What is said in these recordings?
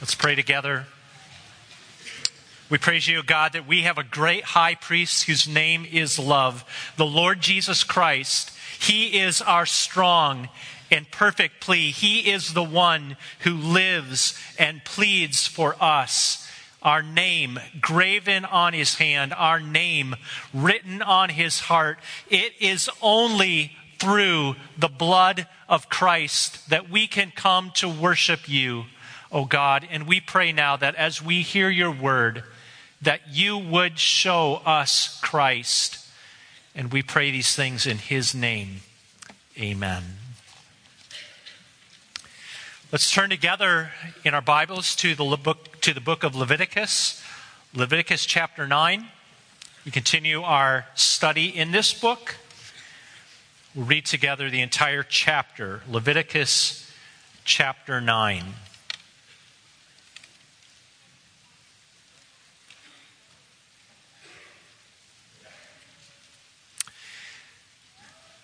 Let's pray together. We praise you, God, that we have a great high priest whose name is love, the Lord Jesus Christ. He is our strong and perfect plea. He is the one who lives and pleads for us. Our name graven on his hand, our name written on his heart. It is only through the blood of Christ that we can come to worship you. O God. And we pray now that as we hear your word, that you would show us Christ. And we pray these things in his name. Amen. Let's turn together in our Bibles to the book, to the book of Leviticus, Leviticus chapter 9. We continue our study in this book. We'll read together the entire chapter, Leviticus chapter 9.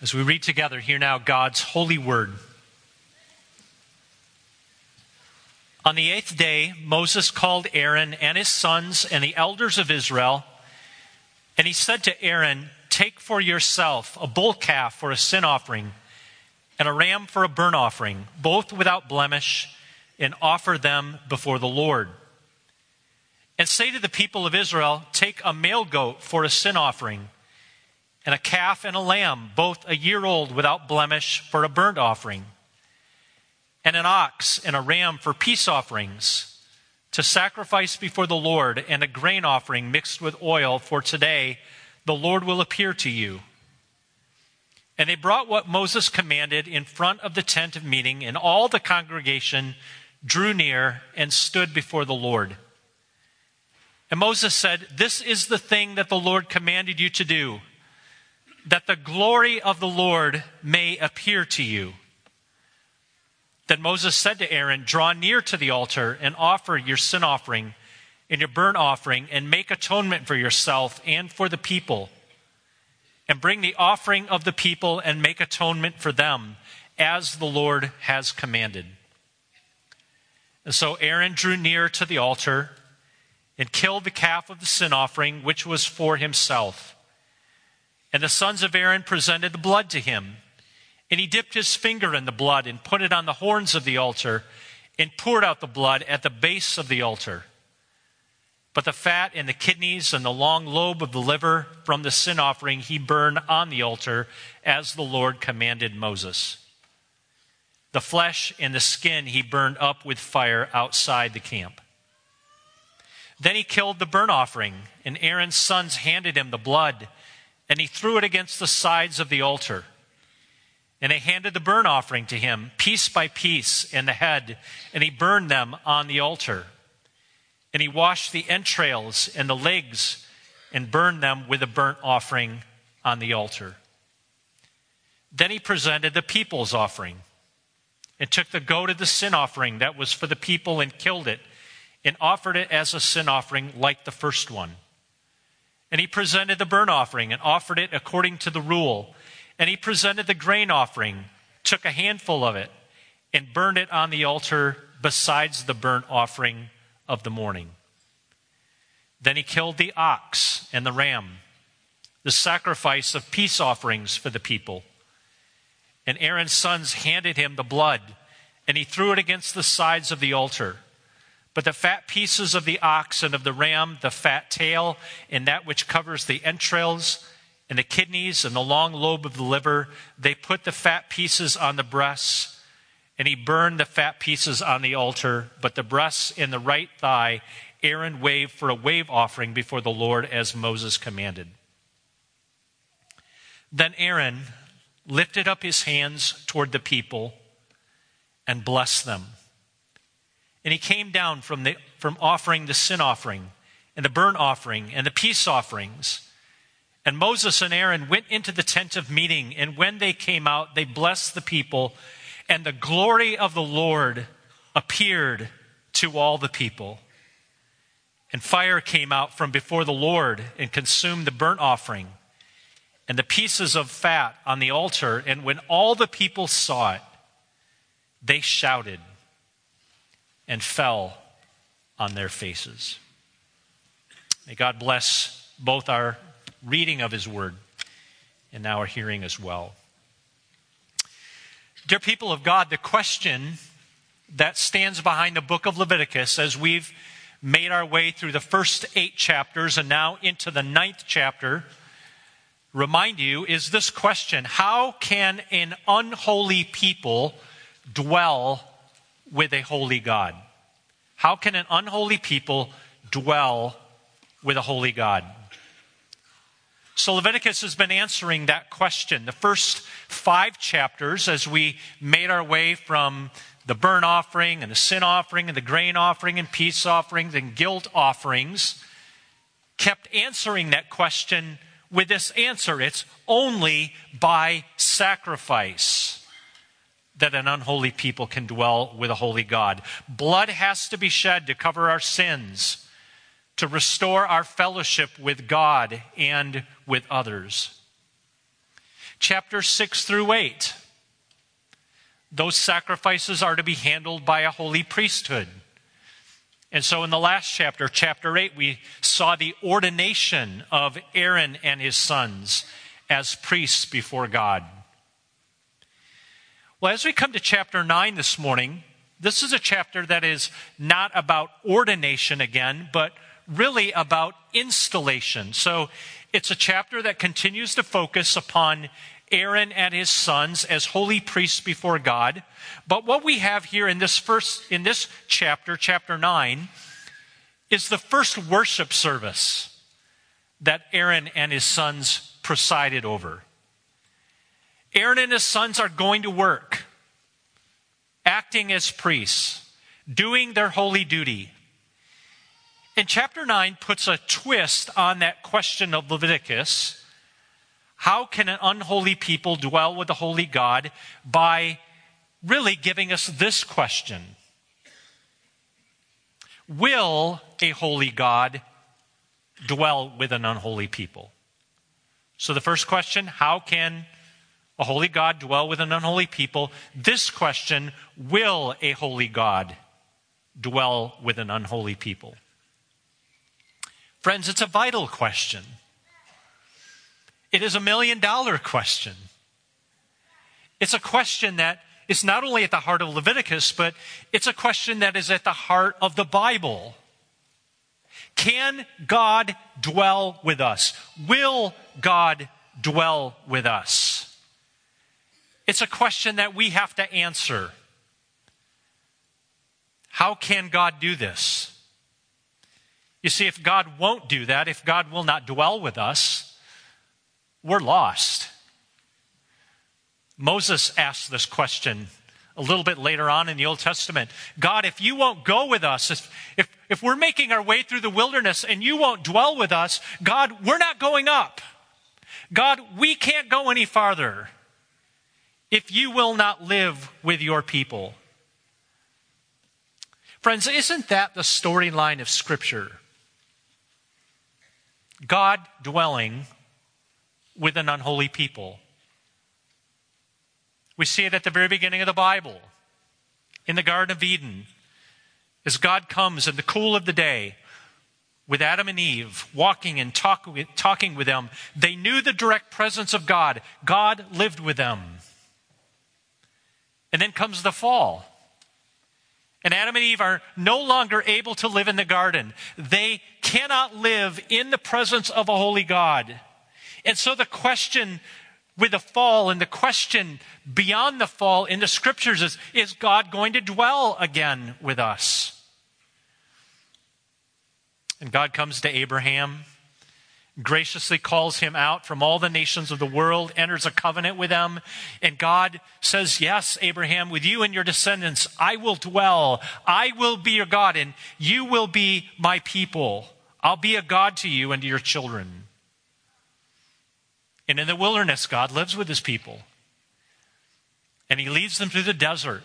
As we read together, hear now God's holy word. On the eighth day, Moses called Aaron and his sons and the elders of Israel, and he said to Aaron, Take for yourself a bull calf for a sin offering and a ram for a burnt offering, both without blemish, and offer them before the Lord. And say to the people of Israel, Take a male goat for a sin offering and a calf and a lamb, both a year old without blemish, for a burnt offering, and an ox and a ram for peace offerings, to sacrifice before the Lord, and a grain offering mixed with oil, for today the Lord will appear to you. And they brought what Moses commanded in front of the tent of meeting, and all the congregation drew near and stood before the Lord. And Moses said, This is the thing that the Lord commanded you to do that the glory of the Lord may appear to you. Then Moses said to Aaron, Draw near to the altar and offer your sin offering and your burnt offering, and make atonement for yourself and for the people. And bring the offering of the people and make atonement for them, as the Lord has commanded. And so Aaron drew near to the altar and killed the calf of the sin offering, which was for himself. And the sons of Aaron presented the blood to him. And he dipped his finger in the blood and put it on the horns of the altar and poured out the blood at the base of the altar. But the fat and the kidneys and the long lobe of the liver from the sin offering he burned on the altar as the Lord commanded Moses. The flesh and the skin he burned up with fire outside the camp. Then he killed the burnt offering, and Aaron's sons handed him the blood and he threw it against the sides of the altar. And they handed the burnt offering to him, piece by piece, and the head, and he burned them on the altar. And he washed the entrails and the legs and burned them with a burnt offering on the altar. Then he presented the people's offering and took the goat of the sin offering that was for the people and killed it and offered it as a sin offering like the first one. And he presented the burnt offering and offered it according to the rule. And he presented the grain offering, took a handful of it, and burned it on the altar besides the burnt offering of the morning. Then he killed the ox and the ram, the sacrifice of peace offerings for the people. And Aaron's sons handed him the blood, and he threw it against the sides of the altar. But the fat pieces of the ox and of the ram, the fat tail, and that which covers the entrails, and the kidneys, and the long lobe of the liver, they put the fat pieces on the breasts, and he burned the fat pieces on the altar. But the breasts and the right thigh, Aaron waved for a wave offering before the Lord as Moses commanded. Then Aaron lifted up his hands toward the people and blessed them. And he came down from, the, from offering the sin offering and the burnt offering and the peace offerings. And Moses and Aaron went into the tent of meeting, and when they came out, they blessed the people, and the glory of the Lord appeared to all the people. And fire came out from before the Lord and consumed the burnt offering and the pieces of fat on the altar. And when all the people saw it, they shouted and fell on their faces. May God bless both our reading of His Word and now our hearing as well. Dear people of God, the question that stands behind the book of Leviticus as we've made our way through the first eight chapters and now into the ninth chapter remind you is this question How can an unholy people dwell with a holy God? How can an unholy people dwell with a holy God? So Leviticus has been answering that question. The first five chapters, as we made our way from the burnt offering and the sin offering and the grain offering and peace offerings and guilt offerings, kept answering that question with this answer it's only by sacrifice that an unholy people can dwell with a holy God. Blood has to be shed to cover our sins, to restore our fellowship with God and with others. Chapter 6 through 8. Those sacrifices are to be handled by a holy priesthood. And so in the last chapter, chapter 8, we saw the ordination of Aaron and his sons as priests before God. Well, as we come to chapter 9 this morning, this is a chapter that is not about ordination again, but really about installation. So it's a chapter that continues to focus upon Aaron and his sons as holy priests before God. But what we have here in this first in this chapter, chapter 9, is the first worship service that Aaron and his sons presided over. Aaron and his sons are going to work, acting as priests, doing their holy duty. And chapter 9 puts a twist on that question of Leviticus. How can an unholy people dwell with the holy God? By really giving us this question Will a holy God dwell with an unholy people? So, the first question how can a holy God dwell with an unholy people? This question will a holy God dwell with an unholy people? Friends, it's a vital question. It is a million dollar question. It's a question that is not only at the heart of Leviticus, but it's a question that is at the heart of the Bible. Can God dwell with us? Will God dwell with us? It's a question that we have to answer. How can God do this? You see, if God won't do that, if God will not dwell with us, we're lost. Moses asked this question a little bit later on in the Old Testament God, if you won't go with us, if, if, if we're making our way through the wilderness and you won't dwell with us, God, we're not going up. God, we can't go any farther if you will not live with your people. Friends, isn't that the storyline of Scripture? God dwelling with an unholy people. We see it at the very beginning of the Bible, in the Garden of Eden, as God comes in the cool of the day with Adam and Eve walking and talk, talking with them. They knew the direct presence of God. God lived with them. And then comes the fall. And Adam and Eve are no longer able to live in the garden. They cannot live in the presence of a holy God. And so the question with the fall and the question beyond the fall in the scriptures is is God going to dwell again with us? And God comes to Abraham graciously calls him out from all the nations of the world, enters a covenant with them, and God says, Yes, Abraham, with you and your descendants, I will dwell. I will be your God, and you will be my people. I'll be a God to you and to your children. And in the wilderness, God lives with his people. And he leads them through the desert.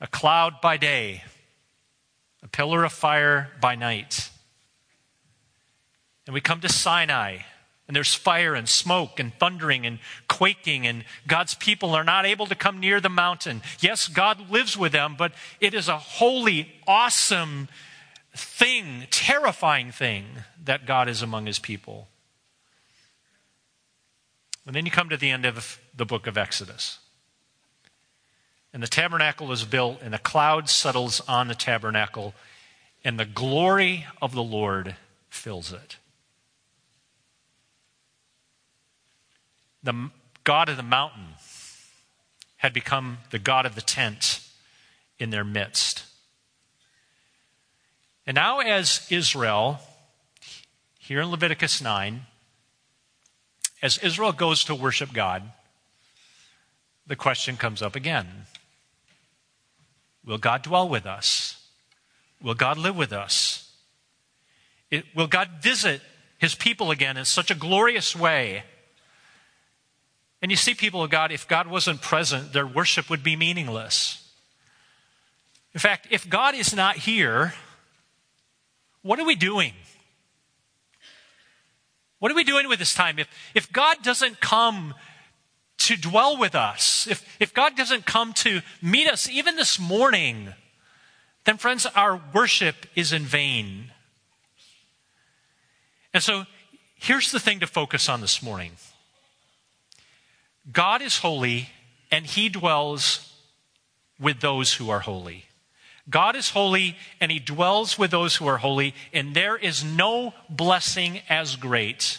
A cloud by day, a pillar of fire by night. And we come to Sinai, And there's fire and smoke and thundering and quaking, and God's people are not able to come near the mountain. Yes, God lives with them, but it is a holy, awesome thing, terrifying thing that God is among his people. And then you come to the end of the book of Exodus. And the tabernacle is built, and a cloud settles on the tabernacle, and the glory of the Lord fills it. The God of the mountain had become the God of the tent in their midst. And now, as Israel, here in Leviticus 9, as Israel goes to worship God, the question comes up again Will God dwell with us? Will God live with us? It, will God visit his people again in such a glorious way? And you see, people of God, if God wasn't present, their worship would be meaningless. In fact, if God is not here, what are we doing? What are we doing with this time? If, if God doesn't come to dwell with us, if, if God doesn't come to meet us even this morning, then, friends, our worship is in vain. And so, here's the thing to focus on this morning God is holy, and he dwells with those who are holy. God is holy, and he dwells with those who are holy, and there is no blessing as great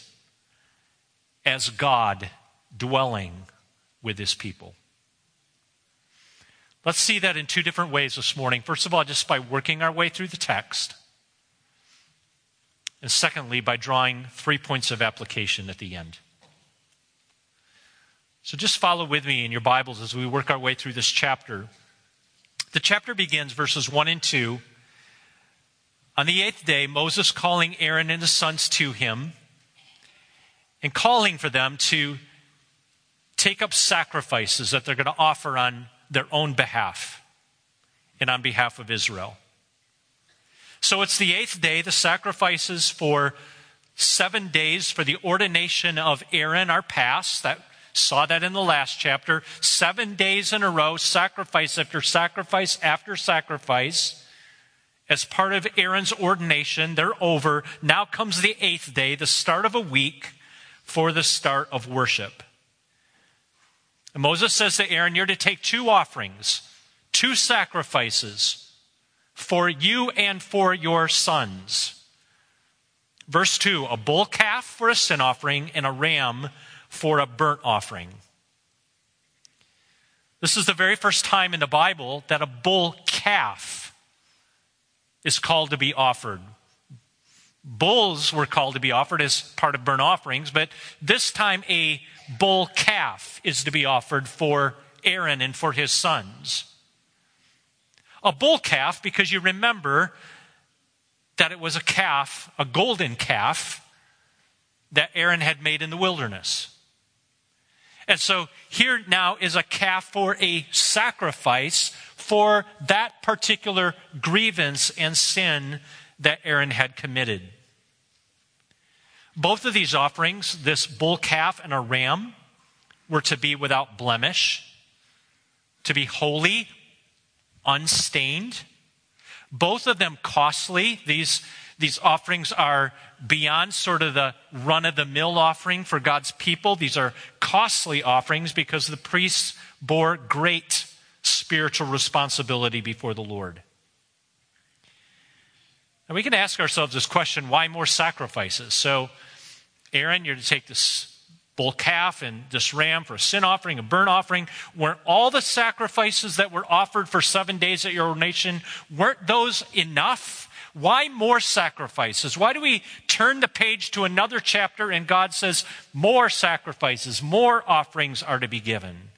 as God dwelling with his people. Let's see that in two different ways this morning. First of all, just by working our way through the text. And secondly, by drawing three points of application at the end. So just follow with me in your Bibles as we work our way through this chapter. The chapter begins, verses 1 and 2. On the eighth day, Moses calling Aaron and his sons to him and calling for them to take up sacrifices that they're going to offer on their own behalf and on behalf of Israel. So it's the eighth day, the sacrifices for seven days for the ordination of Aaron are passed. That Saw that in the last chapter. Seven days in a row, sacrifice after sacrifice after sacrifice. As part of Aaron's ordination, they're over. Now comes the eighth day, the start of a week for the start of worship. And Moses says to Aaron, You're to take two offerings, two sacrifices for you and for your sons. Verse 2 a bull calf for a sin offering and a ram for a burnt offering. This is the very first time in the Bible that a bull calf is called to be offered. Bulls were called to be offered as part of burnt offerings, but this time a bull calf is to be offered for Aaron and for his sons. A bull calf, because you remember that it was a calf, a golden calf, that Aaron had made in the wilderness. And so here now is a calf for a sacrifice for that particular grievance and sin that Aaron had committed. Both of these offerings, this bull calf and a ram, were to be without blemish, to be holy, unstained. Both of them costly. These these offerings are beyond sort of the run of the mill offering for God's people. These are costly offerings because the priests bore great spiritual responsibility before the Lord. And we can ask ourselves this question why more sacrifices? So, Aaron, you're to take this bull calf and this ram for a sin offering, a burnt offering. Weren't all the sacrifices that were offered for seven days at your ordination, weren't those enough? Why more sacrifices? Why do we turn the page to another chapter and God says more sacrifices, more offerings are to be given?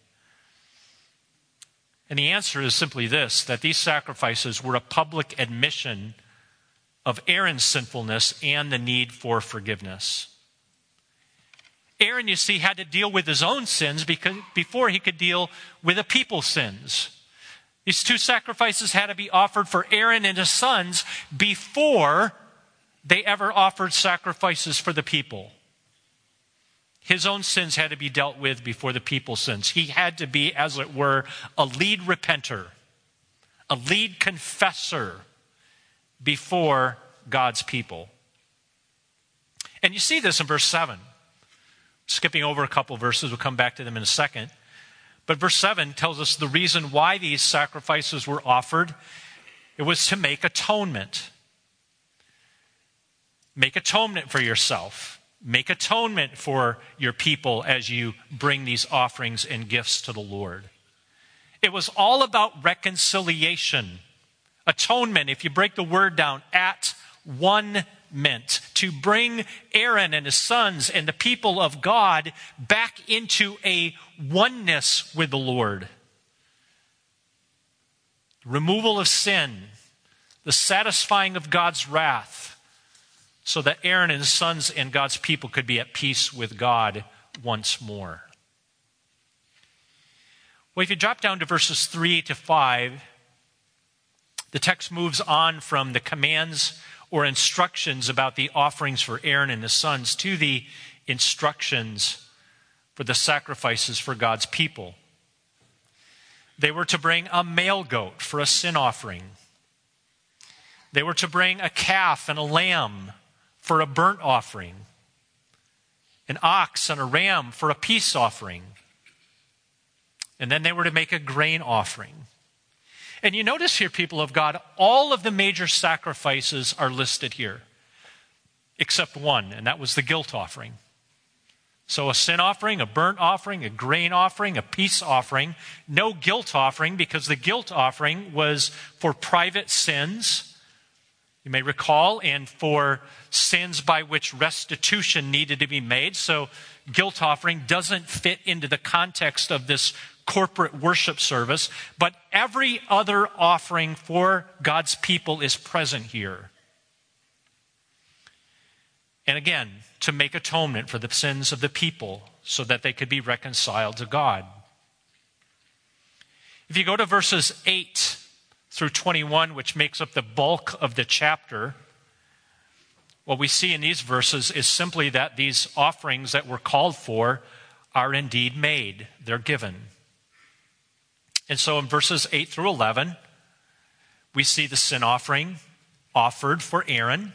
And the answer is simply this that these sacrifices were a public admission of Aaron's sinfulness and the need for forgiveness. Aaron, you see, had to deal with his own sins because, before he could deal with the people's sins. These two sacrifices had to be offered for Aaron and his sons before they ever offered sacrifices for the people. His own sins had to be dealt with before the people's sins. He had to be, as it were, a lead repenter, a lead confessor before God's people. And you see this in verse 7. Skipping over a couple verses, we'll come back to them in a second. But verse 7 tells us the reason why these sacrifices were offered. It was to make atonement. Make atonement for yourself. Make atonement for your people as you bring these offerings and gifts to the Lord. It was all about reconciliation. Atonement, if you break the word down, at one meant to bring Aaron and his sons and the people of God back into a oneness with the Lord. Removal of sin, the satisfying of God's wrath, so that Aaron and his sons and God's people could be at peace with God once more. Well, if you drop down to verses 3 to 5, the text moves on from the commands or instructions about the offerings for Aaron and his sons to the instructions for the sacrifices for God's people. They were to bring a male goat for a sin offering. They were to bring a calf and a lamb for a burnt offering, an ox and a ram for a peace offering. And then they were to make a grain offering. And you notice here, people of God, all of the major sacrifices are listed here, except one, and that was the guilt offering. So, a sin offering, a burnt offering, a grain offering, a peace offering, no guilt offering, because the guilt offering was for private sins, you may recall, and for sins by which restitution needed to be made. So, guilt offering doesn't fit into the context of this corporate worship service, but every other offering for God's people is present here. And again, to make atonement for the sins of the people so that they could be reconciled to God. If you go to verses 8 through 21, which makes up the bulk of the chapter, what we see in these verses is simply that these offerings that were called for are indeed made, they're given. And so in verses 8 through 11, we see the sin offering offered for Aaron.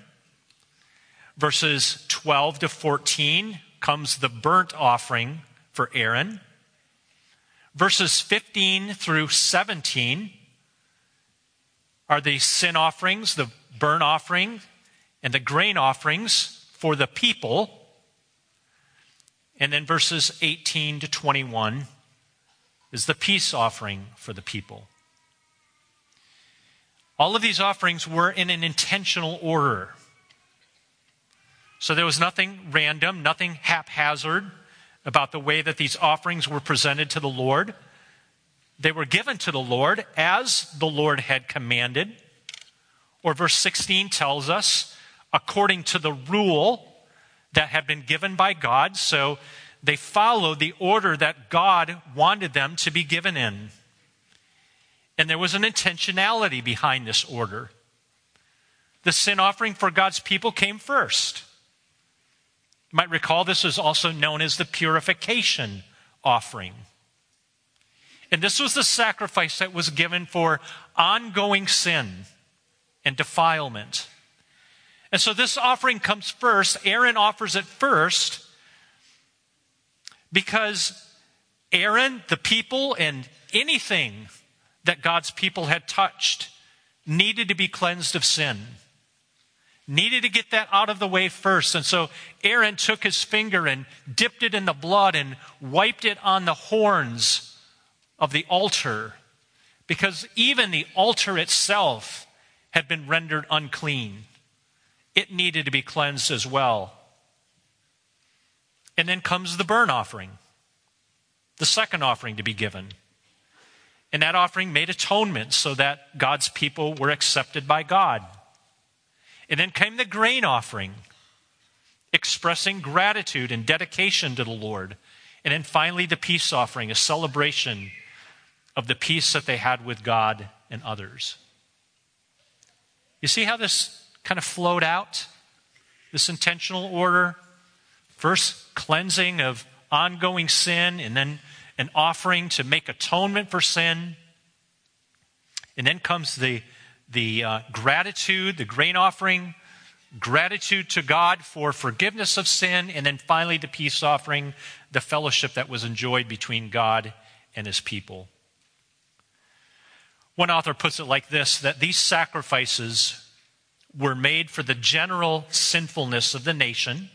Verses 12 to 14 comes the burnt offering for Aaron. Verses 15 through 17 are the sin offerings, the burnt offering, and the grain offerings for the people. And then verses 18 to 21 is the peace offering for the people. All of these offerings were in an intentional order. So there was nothing random, nothing haphazard about the way that these offerings were presented to the Lord. They were given to the Lord as the Lord had commanded. Or verse 16 tells us, according to the rule that had been given by God. So they followed the order that God wanted them to be given in. And there was an intentionality behind this order. The sin offering for God's people came first. You might recall this is also known as the purification offering. And this was the sacrifice that was given for ongoing sin and defilement. And so this offering comes first. Aaron offers it first because Aaron, the people, and anything that God's people had touched needed to be cleansed of sin. Needed to get that out of the way first. And so Aaron took his finger and dipped it in the blood and wiped it on the horns of the altar because even the altar itself had been rendered unclean. It needed to be cleansed as well. And then comes the burn offering, the second offering to be given. And that offering made atonement so that God's people were accepted by God. And then came the grain offering, expressing gratitude and dedication to the Lord. And then finally, the peace offering, a celebration of the peace that they had with God and others. You see how this kind of flowed out? This intentional order? First, cleansing of ongoing sin, and then an offering to make atonement for sin. And then comes the, the uh, gratitude, the grain offering, gratitude to God for forgiveness of sin, and then finally the peace offering, the fellowship that was enjoyed between God and his people. One author puts it like this that these sacrifices were made for the general sinfulness of the nation,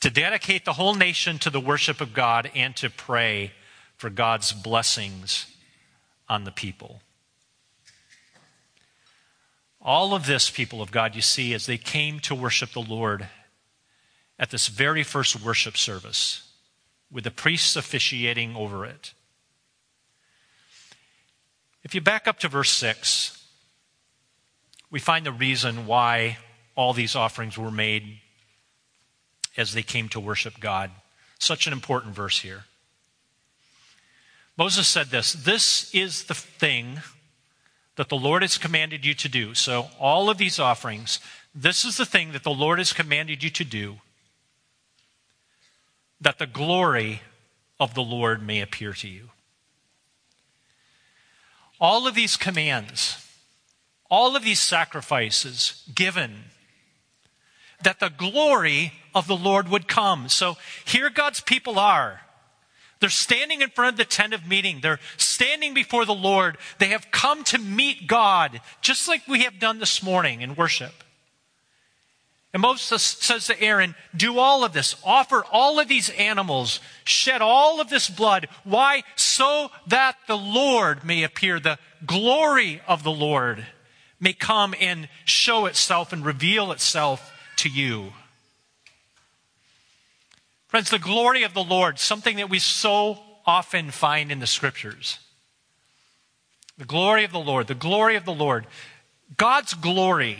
to dedicate the whole nation to the worship of God, and to pray for God's blessings on the people. All of this, people of God, you see, as they came to worship the Lord at this very first worship service, with the priests officiating over it. If you back up to verse 6, we find the reason why all these offerings were made as they came to worship God. Such an important verse here. Moses said this This is the thing that the Lord has commanded you to do. So, all of these offerings, this is the thing that the Lord has commanded you to do, that the glory of the Lord may appear to you. All of these commands, all of these sacrifices given, that the glory of the Lord would come. So here God's people are. They're standing in front of the tent of meeting. They're standing before the Lord. They have come to meet God, just like we have done this morning in worship. And Moses says to Aaron, Do all of this, offer all of these animals, shed all of this blood. Why? So that the Lord may appear, the glory of the Lord may come and show itself and reveal itself to you. Friends, the glory of the Lord, something that we so often find in the scriptures. The glory of the Lord, the glory of the Lord. God's glory.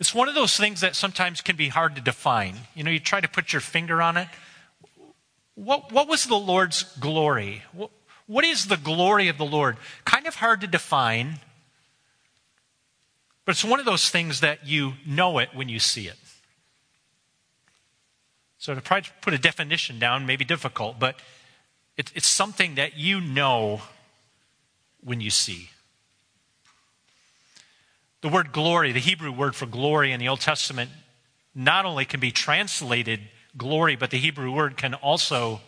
It's one of those things that sometimes can be hard to define. You know, you try to put your finger on it. What, what was the Lord's glory? What, what is the glory of the Lord? Kind of hard to define, but it's one of those things that you know it when you see it. So to try to put a definition down may be difficult, but it, it's something that you know when you see. The word glory, the Hebrew word for glory in the Old Testament, not only can be translated glory, but the Hebrew word can also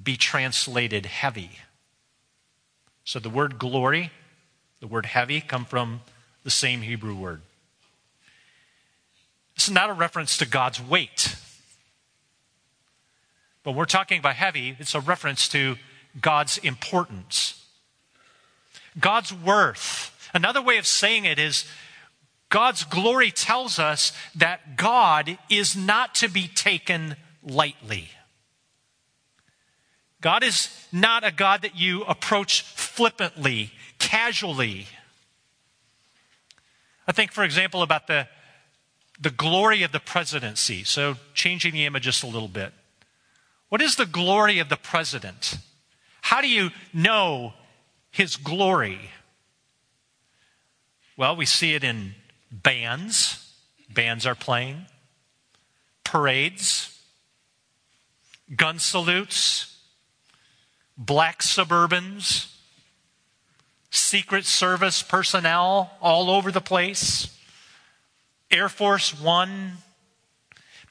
be translated heavy. So the word glory, the word heavy, come from the same Hebrew word. This is not a reference to God's weight. But we're talking about heavy, it's a reference to God's importance, God's worth. Another way of saying it is God's glory tells us that God is not to be taken lightly. God is not a God that you approach flippantly, casually. I think, for example, about the, the glory of the presidency. So, changing the image just a little bit. What is the glory of the president? How do you know his glory? Well, we see it in bands. Bands are playing, parades, gun salutes, black Suburbans, Secret Service personnel all over the place, Air Force One.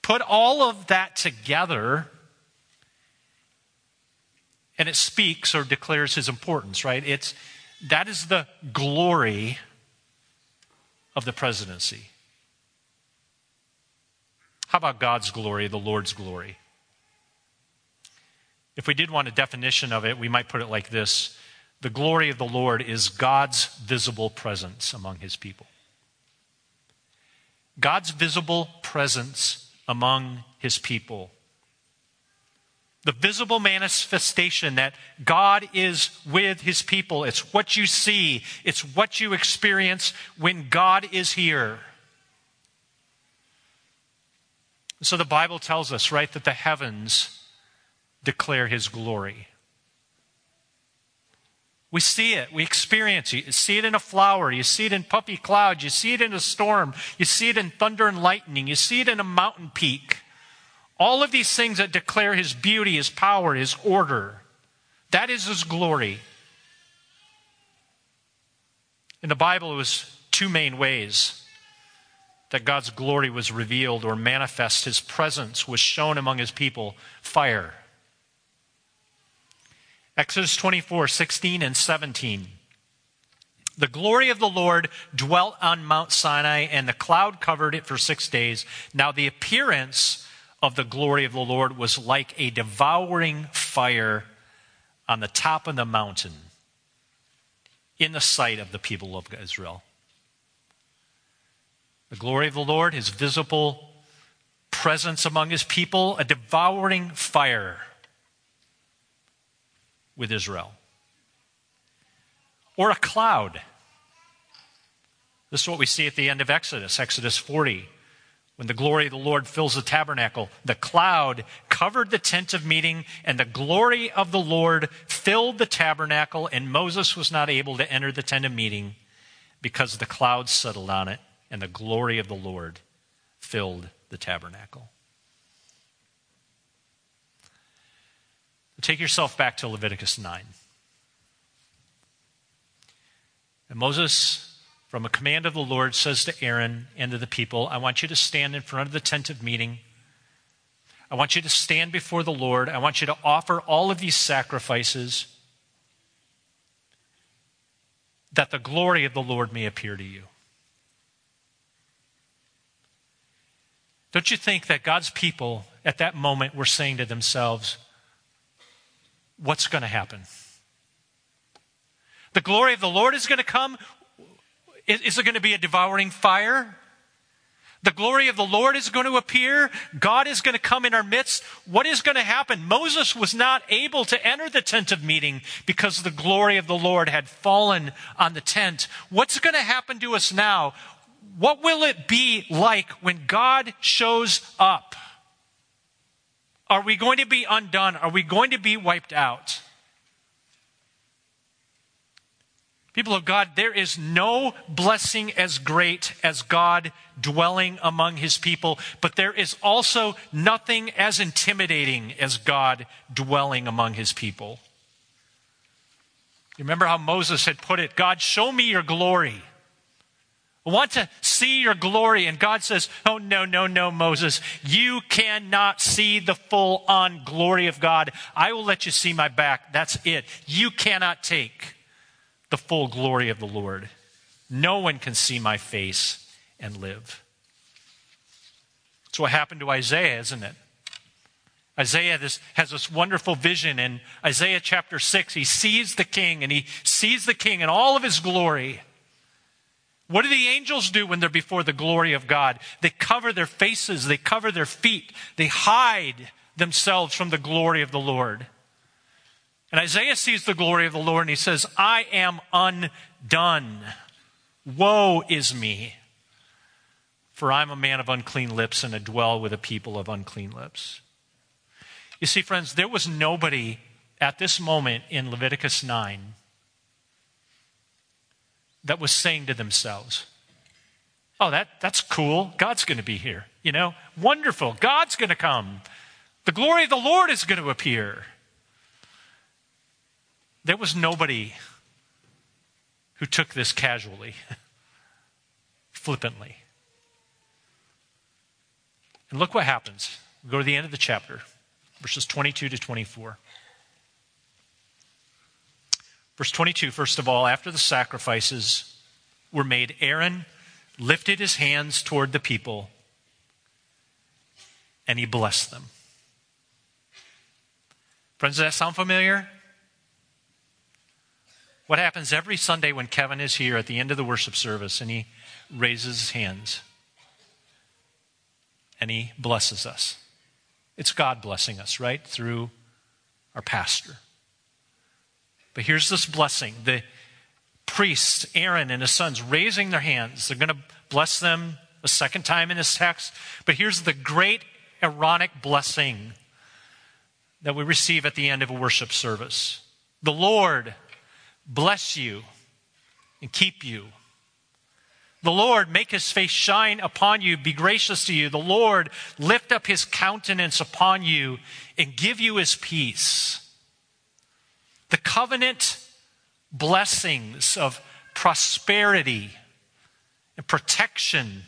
Put all of that together and it speaks or declares his importance, right? It's that is the glory of the presidency. How about God's glory, the Lord's glory? If we did want a definition of it, we might put it like this The glory of the Lord is God's visible presence among his people. God's visible presence among his people the visible manifestation that God is with his people. It's what you see, it's what you experience when God is here. So the Bible tells us, right, that the heavens declare his glory. We see it. We experience it. You see it in a flower. You see it in puffy clouds. You see it in a storm. You see it in thunder and lightning. You see it in a mountain peak. All of these things that declare his beauty, his power, his order. That is his glory. In the Bible, it was two main ways that God's glory was revealed or manifest. His presence was shown among his people fire Exodus 24, 16 and 17. The glory of the Lord dwelt on Mount Sinai, and the cloud covered it for six days. Now, the appearance of the glory of the Lord was like a devouring fire on the top of the mountain in the sight of the people of Israel. The glory of the Lord, his visible presence among his people, a devouring fire with Israel. Or a cloud. This is what we see at the end of Exodus, Exodus 40. When the glory of the Lord fills the tabernacle, the cloud covered the tent of meeting, and the glory of the Lord filled the tabernacle, and Moses was not able to enter the tent of meeting because the cloud settled on it, and the glory of the Lord filled the tabernacle. Take yourself back to Leviticus 9. And Moses, from a command of the Lord, says to Aaron and to the people, I want you to stand in front of the tent of meeting. I want you to stand before the Lord. I want you to offer all of these sacrifices that the glory of the Lord may appear to you. Don't you think that God's people at that moment were saying to themselves, what's going to happen? The glory of the Lord is going to come. Is, it going to be a devouring fire? The glory of the Lord is going to appear. God is going to come in our midst. What is going to happen? Moses was not able to enter the tent of meeting because the glory of the Lord had fallen on the tent. What's going to happen to us now? What will it be like when God shows up? Are we going to be undone? Are we going to be wiped out? People of God, there is no blessing as great as God dwelling among his people, but there is also nothing as intimidating as God dwelling among his people. You remember how Moses had put it God, show me your glory. Want to see your glory. And God says, Oh, no, no, no, Moses. You cannot see the full on glory of God. I will let you see my back. That's it. You cannot take the full glory of the Lord. No one can see my face and live. That's what happened to Isaiah, isn't it? Isaiah this, has this wonderful vision in Isaiah chapter 6. He sees the king and he sees the king in all of his glory. What do the angels do when they're before the glory of God? They cover their faces, they cover their feet, they hide themselves from the glory of the Lord. And Isaiah sees the glory of the Lord and he says, I am undone. Woe is me, for I'm a man of unclean lips and I dwell with a people of unclean lips. You see, friends, there was nobody at this moment in Leviticus 9 that was saying to themselves, Oh, that, that's cool. God's going to be here. You know, wonderful. God's going to come. The glory of the Lord is going to appear. There was nobody who took this casually, flippantly. And look what happens. We go to the end of the chapter, verses 22 to 24. Verse 22, first of all, after the sacrifices were made, Aaron lifted his hands toward the people and he blessed them. Friends, does that sound familiar? What happens every Sunday when Kevin is here at the end of the worship service and he raises his hands and he blesses us? It's God blessing us, right? Through our pastor. But here's this blessing the priests, Aaron and his sons, raising their hands. They're going to bless them a second time in this text. But here's the great Aaronic blessing that we receive at the end of a worship service. The Lord, bless you and keep you. The Lord make his face shine upon you, be gracious to you. The Lord lift up his countenance upon you and give you his peace. The covenant blessings of prosperity and protection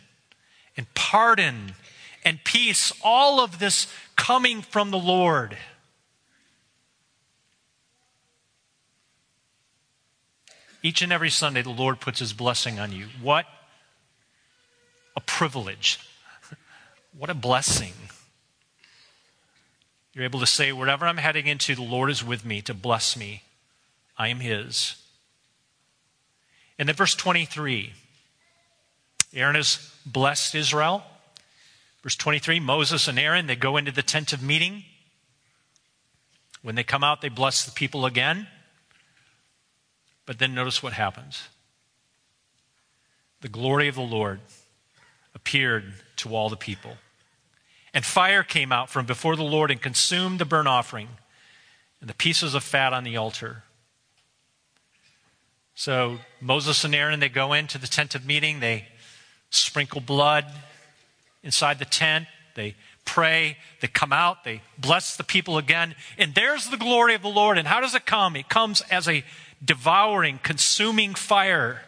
and pardon and peace, all of this coming from the Lord. Each and every Sunday, the Lord puts his blessing on you. What a privilege. What a blessing. You're able to say, wherever I'm heading into, the Lord is with me to bless me. I am his. And then verse 23 Aaron has blessed Israel. Verse 23 Moses and Aaron, they go into the tent of meeting. When they come out, they bless the people again. But then notice what happens. The glory of the Lord appeared to all the people. And fire came out from before the Lord and consumed the burnt offering and the pieces of fat on the altar. So Moses and Aaron, they go into the tent of meeting, they sprinkle blood inside the tent, they pray, they come out, they bless the people again, and there's the glory of the Lord. And how does it come? It comes as a devouring, consuming fire.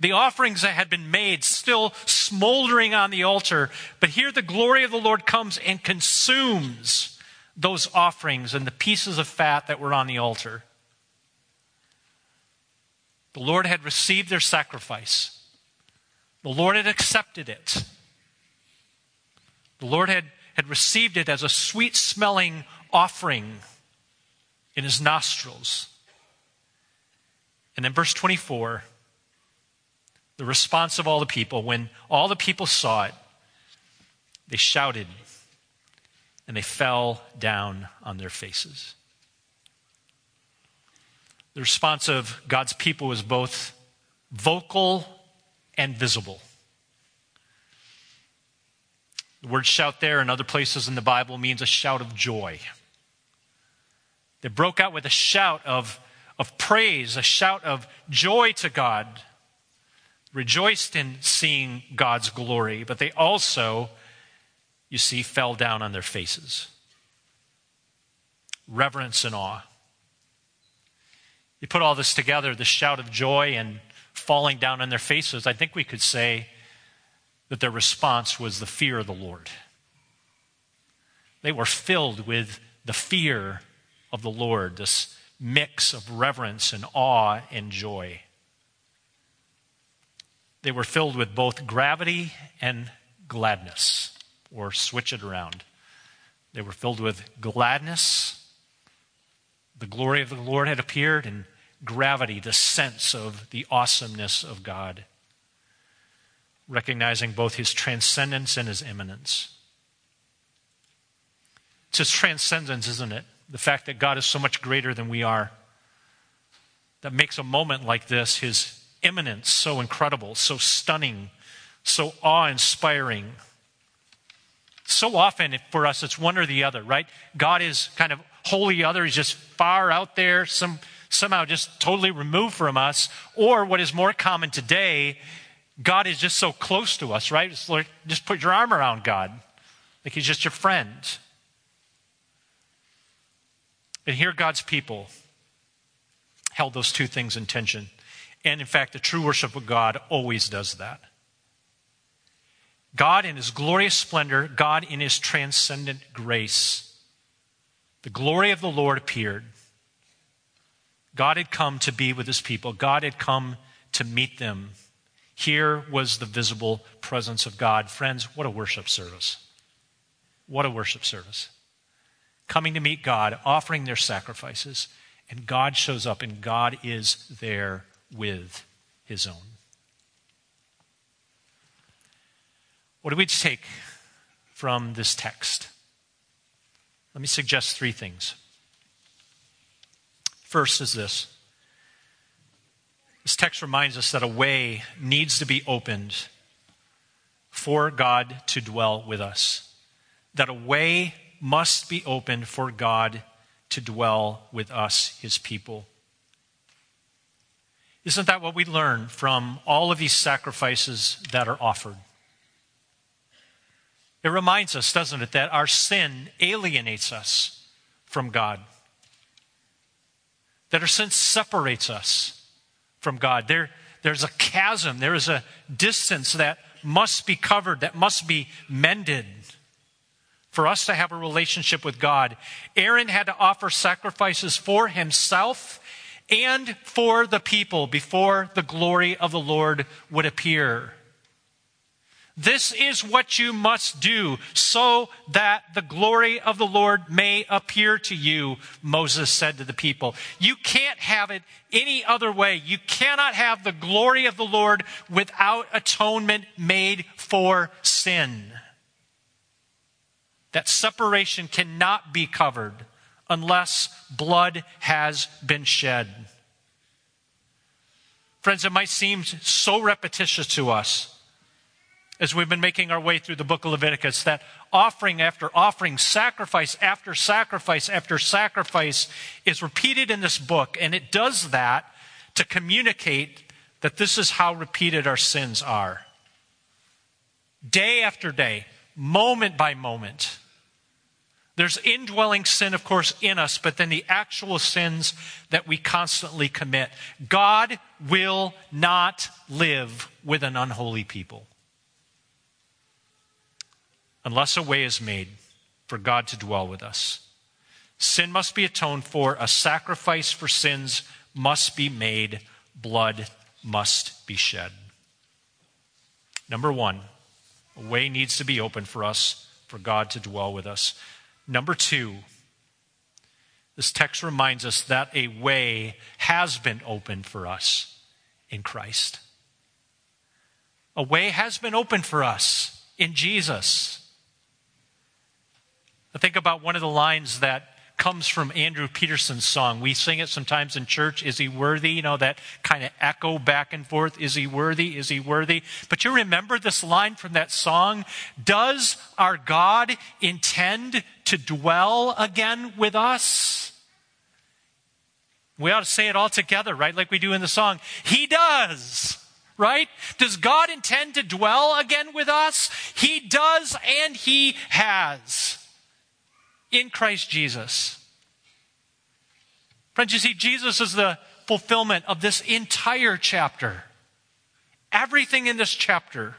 The offerings that had been made still smoldering on the altar, but here the glory of the Lord comes and consumes those offerings and the pieces of fat that were on the altar. The Lord had received their sacrifice. The Lord had accepted it. The Lord had, had received it as a sweet smelling offering in his nostrils. And then, verse 24, the response of all the people, when all the people saw it, they shouted and they fell down on their faces. The response of God's people was both vocal and visible. The word shout there and other places in the Bible means a shout of joy. They broke out with a shout of, of praise, a shout of joy to God, rejoiced in seeing God's glory, but they also, you see, fell down on their faces. Reverence and awe. You put all this together, the shout of joy and falling down on their faces, I think we could say that their response was the fear of the Lord. They were filled with the fear of the Lord, this mix of reverence and awe and joy. They were filled with both gravity and gladness, or switch it around. They were filled with gladness the glory of the Lord had appeared, and gravity, the sense of the awesomeness of God, recognizing both his transcendence and his immanence. It's his transcendence, isn't it? The fact that God is so much greater than we are. That makes a moment like this, his immanence, so incredible, so stunning, so awe inspiring. So often for us, it's one or the other, right? God is kind of wholly other. He's just far out there, some, somehow just totally removed from us. Or what is more common today, God is just so close to us, right? Like, just put your arm around God, like He's just your friend. And here, God's people held those two things in tension. And in fact, the true worship of God always does that. God in His glorious splendor, God in His transcendent grace the glory of the Lord appeared. God had come to be with his people, God had come to meet them. Here was the visible presence of God. Friends, what a worship service! What a worship service. Coming to meet God, offering their sacrifices, and God shows up, and God is there with his own. What do we take from this text? Let me suggest three things. First is this this text reminds us that a way needs to be opened for God to dwell with us. That a way must be opened for God to dwell with us, his people. Isn't that what we learn from all of these sacrifices that are offered? It reminds us, doesn't it, that our sin alienates us from God. That our sin separates us from God. There, there's a chasm, there is a distance that must be covered, that must be mended for us to have a relationship with God. Aaron had to offer sacrifices for himself and for the people before the glory of the Lord would appear. This is what you must do so that the glory of the Lord may appear to you, Moses said to the people. You can't have it any other way. You cannot have the glory of the Lord without atonement made for sin. That separation cannot be covered unless blood has been shed. Friends, it might seem so repetitious to us as we've been making our way through the book of Leviticus, that offering after offering, sacrifice after sacrifice after sacrifice is repeated in this book. And it does that to communicate that this is how repeated our sins are. Day after day, moment by moment. There's indwelling sin, of course, in us, but then the actual sins that we constantly commit. God will not live with an unholy people unless a way is made for God to dwell with us. Sin must be atoned for, a sacrifice for sins must be made, blood must be shed. Number one, a way needs to be open for us, for God to dwell with us. Number two, this text reminds us that a way has been opened for us in Christ. A way has been opened for us in Jesus. I think about one of the lines that comes from Andrew Peterson's song. We sing it sometimes in church. Is he worthy? You know, that kind of echo back and forth. Is he worthy? Is he worthy? But you remember this line from that song? Does our God intend to dwell again with us? We ought to say it all together, right? Like we do in the song. He does right? Does God intend to dwell again with us? He does and He has in Christ Jesus. Friends, you see, Jesus is the fulfillment of this entire chapter. Everything in this chapter.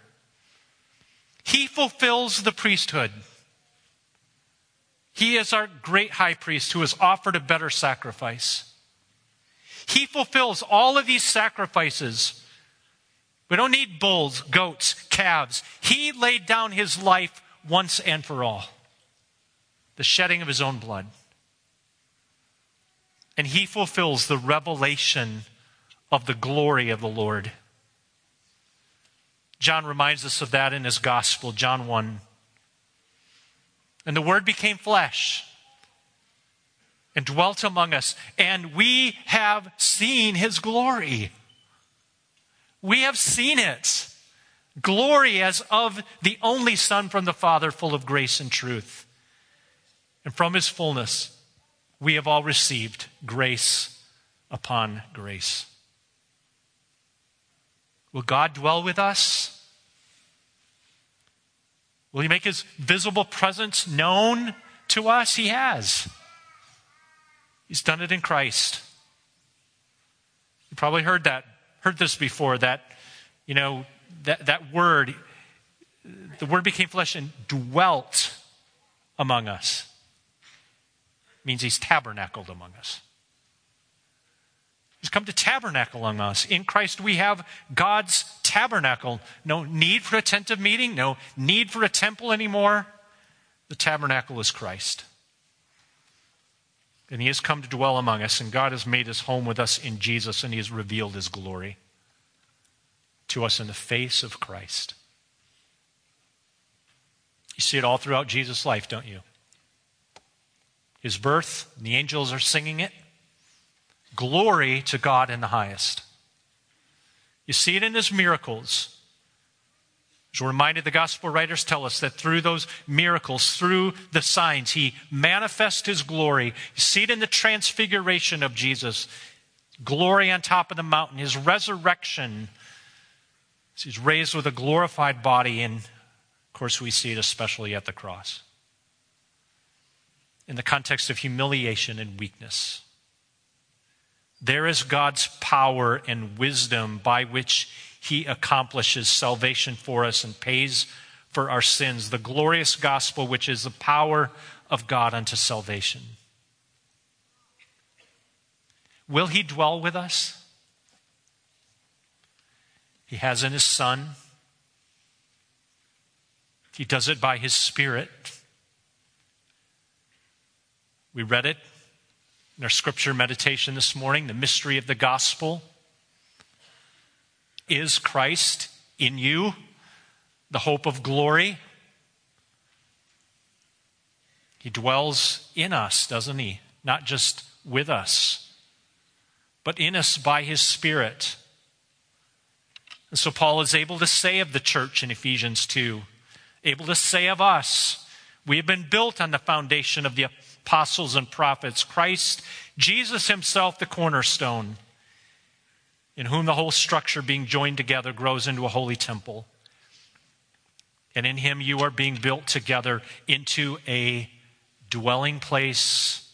He fulfills the priesthood. He is our great high priest who has offered a better sacrifice. He fulfills all of these sacrifices. We don't need bulls, goats, calves. He laid down his life once and for all the shedding of his own blood. And he fulfills the revelation of the glory of the Lord. John reminds us of that in his gospel, John 1. And the Word became flesh and dwelt among us, and we have seen his glory. We have seen it. Glory as of the only Son from the Father, full of grace and truth. And from his fullness, we have all received grace upon grace. Will God dwell with us? Will he make his visible presence known to us? He has. He's done it in Christ. You probably heard that, heard this before, that, you know, that, that word, the word became flesh and dwelt among us means he's tabernacled among us. He's come to tabernacle among us. In Christ, we have God's tabernacle. No need for a tent of meeting, no need for a temple anymore. The tabernacle is Christ. And he has come to dwell among us, and God has made his home with us in Jesus, and he has revealed his glory to us in the face of Christ. You see it all throughout Jesus' life, don't you? his birth, and the angels are singing it. Glory to God in the highest. You see it in his miracles. As we're reminded, the gospel writers tell us that through those miracles, through the signs, he manifests his glory. You see it in the transfiguration of Jesus. glory on top of the mountain, his resurrection. He's raised with a glorified body, and of course, we see it especially at the cross in the context of humiliation and weakness. There is God's power and wisdom by which he accomplishes salvation for us and pays for our sins. The glorious gospel, which is the power of God unto salvation. Will he dwell with us? He has in his Son. He does it by his Spirit. We read it in our scripture meditation this morning the mystery of the gospel. Is Christ in you the hope of glory? He dwells in us, doesn't he? Not just with us, but in us by his Spirit. And so Paul is able to say of the church in Ephesians 2, able to say of us, we have been built on the foundation of the apostles and prophets, Christ, Jesus himself, the cornerstone, in whom the whole structure being joined together grows into a holy temple. And in him you are being built together into a dwelling place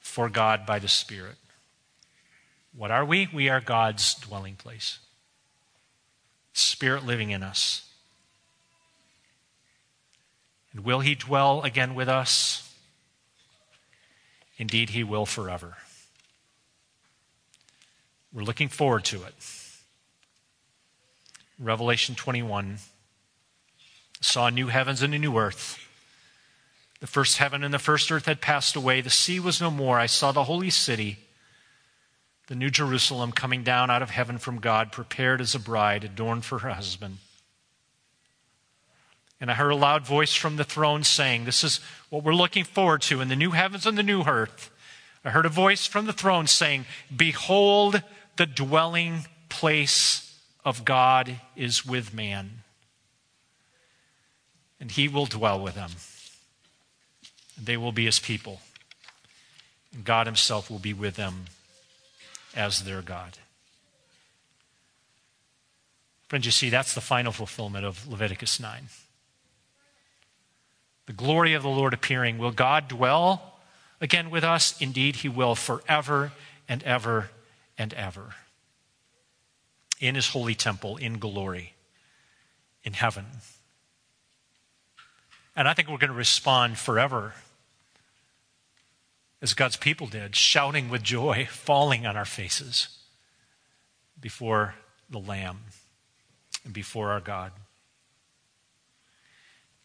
for God by the Spirit. What are we? We are God's dwelling place. Spirit living in us. And will he dwell again with us? Indeed, he will forever. We're looking forward to it. Revelation 21 saw new heavens and a new earth. The first heaven and the first earth had passed away. The sea was no more. I saw the holy city, the new Jerusalem, coming down out of heaven from God, prepared as a bride adorned for her husband. And I heard a loud voice from the throne saying, This is what we're looking forward to in the new heavens and the new earth. I heard a voice from the throne saying, Behold, the dwelling place of God is with man, and he will dwell with them. And they will be his people, and God himself will be with them as their God. Friends, you see, that's the final fulfillment of Leviticus 9 the glory of the Lord appearing. Will God dwell again with us? Indeed, He will forever and ever and ever. In His holy temple, in glory, in heaven. And I think we're going to respond forever as God's people did, shouting with joy, falling on our faces before the Lamb and before our God.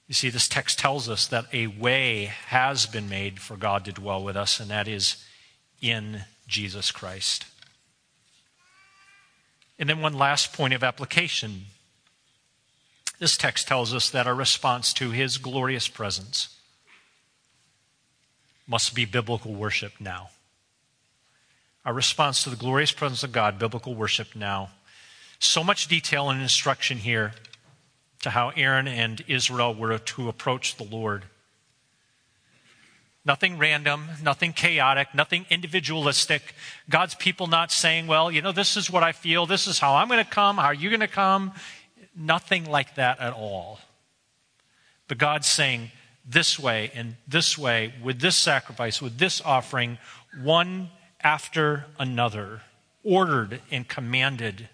You see, this text tells us that a way has been made for God to dwell with us, and that is in Jesus Christ. And then, one last point of application. This text tells us that our response to his glorious presence must be biblical worship now. Our response to the glorious presence of God, biblical worship now. So much detail and instruction here to how Aaron and Israel were to approach the Lord. Nothing random, nothing chaotic, nothing individualistic. God's people not saying, well, you know, this is what I feel, this is how I'm going to come, how are you going to come? Nothing like that at all. But God's saying, this way and this way, with this sacrifice, with this offering, one after another, ordered and commanded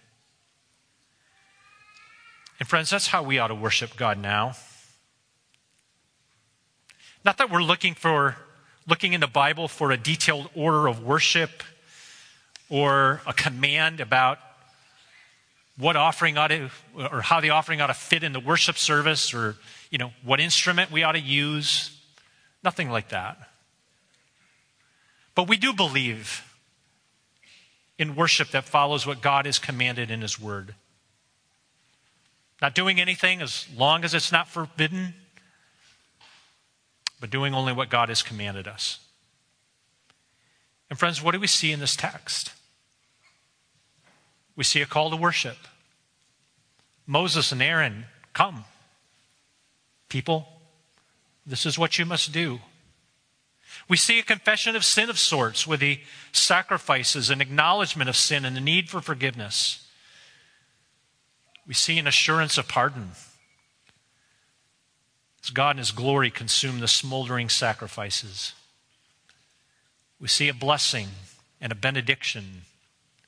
and friends, that's how we ought to worship God now. Not that we're looking for looking in the Bible for a detailed order of worship or a command about what offering ought to or how the offering ought to fit in the worship service or you know what instrument we ought to use. Nothing like that. But we do believe in worship that follows what god has commanded in his word not doing anything as long as it's not forbidden, but doing only what God has commanded us. And, friends, what do we see in this text? We see a call to worship. Moses and Aaron, come. People, this is what you must do. We see a confession of sin of sorts with the sacrifices and acknowledgement of sin and the need for forgiveness. We see an assurance of pardon. As God in His glory consume the smoldering sacrifices. We see a blessing and a benediction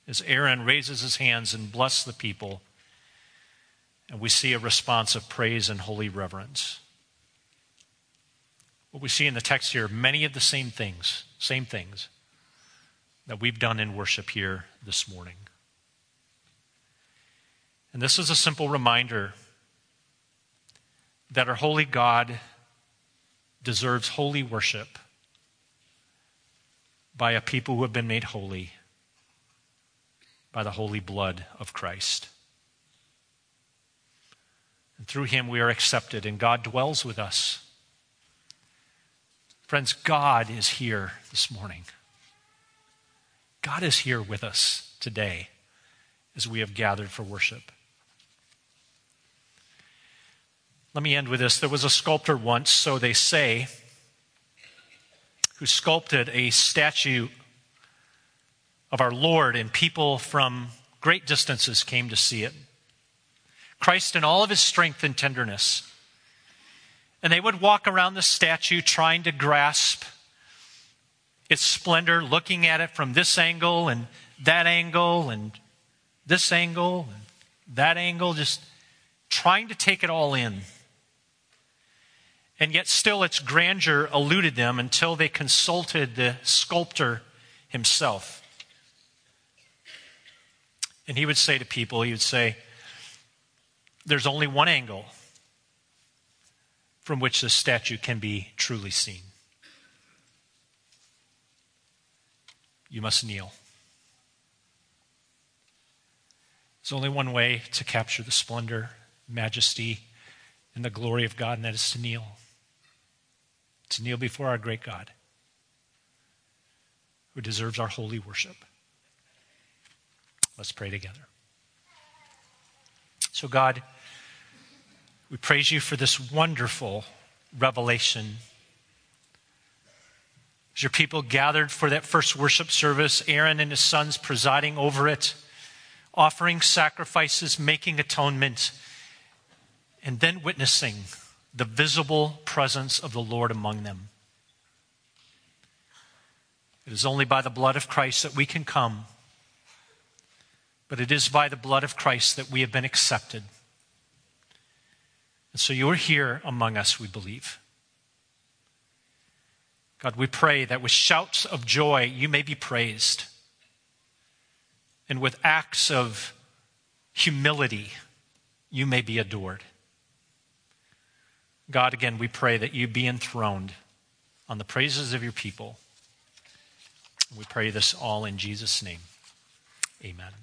as Aaron raises his hands and blesses the people. And we see a response of praise and holy reverence. What we see in the text here, many of the same things, same things that we've done in worship here this morning. And this is a simple reminder that our holy God deserves holy worship by a people who have been made holy by the holy blood of Christ. And through him we are accepted, and God dwells with us. Friends, God is here this morning. God is here with us today as we have gathered for worship. Let me end with this. There was a sculptor once, so they say, who sculpted a statue of our Lord, and people from great distances came to see it. Christ in all of his strength and tenderness. And they would walk around the statue trying to grasp its splendor, looking at it from this angle and that angle and this angle and that angle, just trying to take it all in. And yet, still, its grandeur eluded them until they consulted the sculptor himself. And he would say to people, he would say, There's only one angle from which this statue can be truly seen. You must kneel. There's only one way to capture the splendor, majesty, and the glory of God, and that is to kneel. To kneel before our great God, who deserves our holy worship. Let's pray together. So, God, we praise you for this wonderful revelation. As your people gathered for that first worship service, Aaron and his sons presiding over it, offering sacrifices, making atonement, and then witnessing the visible presence of the Lord among them. It is only by the blood of Christ that we can come, but it is by the blood of Christ that we have been accepted. And so you're here among us, we believe. God, we pray that with shouts of joy you may be praised, and with acts of humility you may be adored. God, again, we pray that you be enthroned on the praises of your people. We pray this all in Jesus' name. Amen.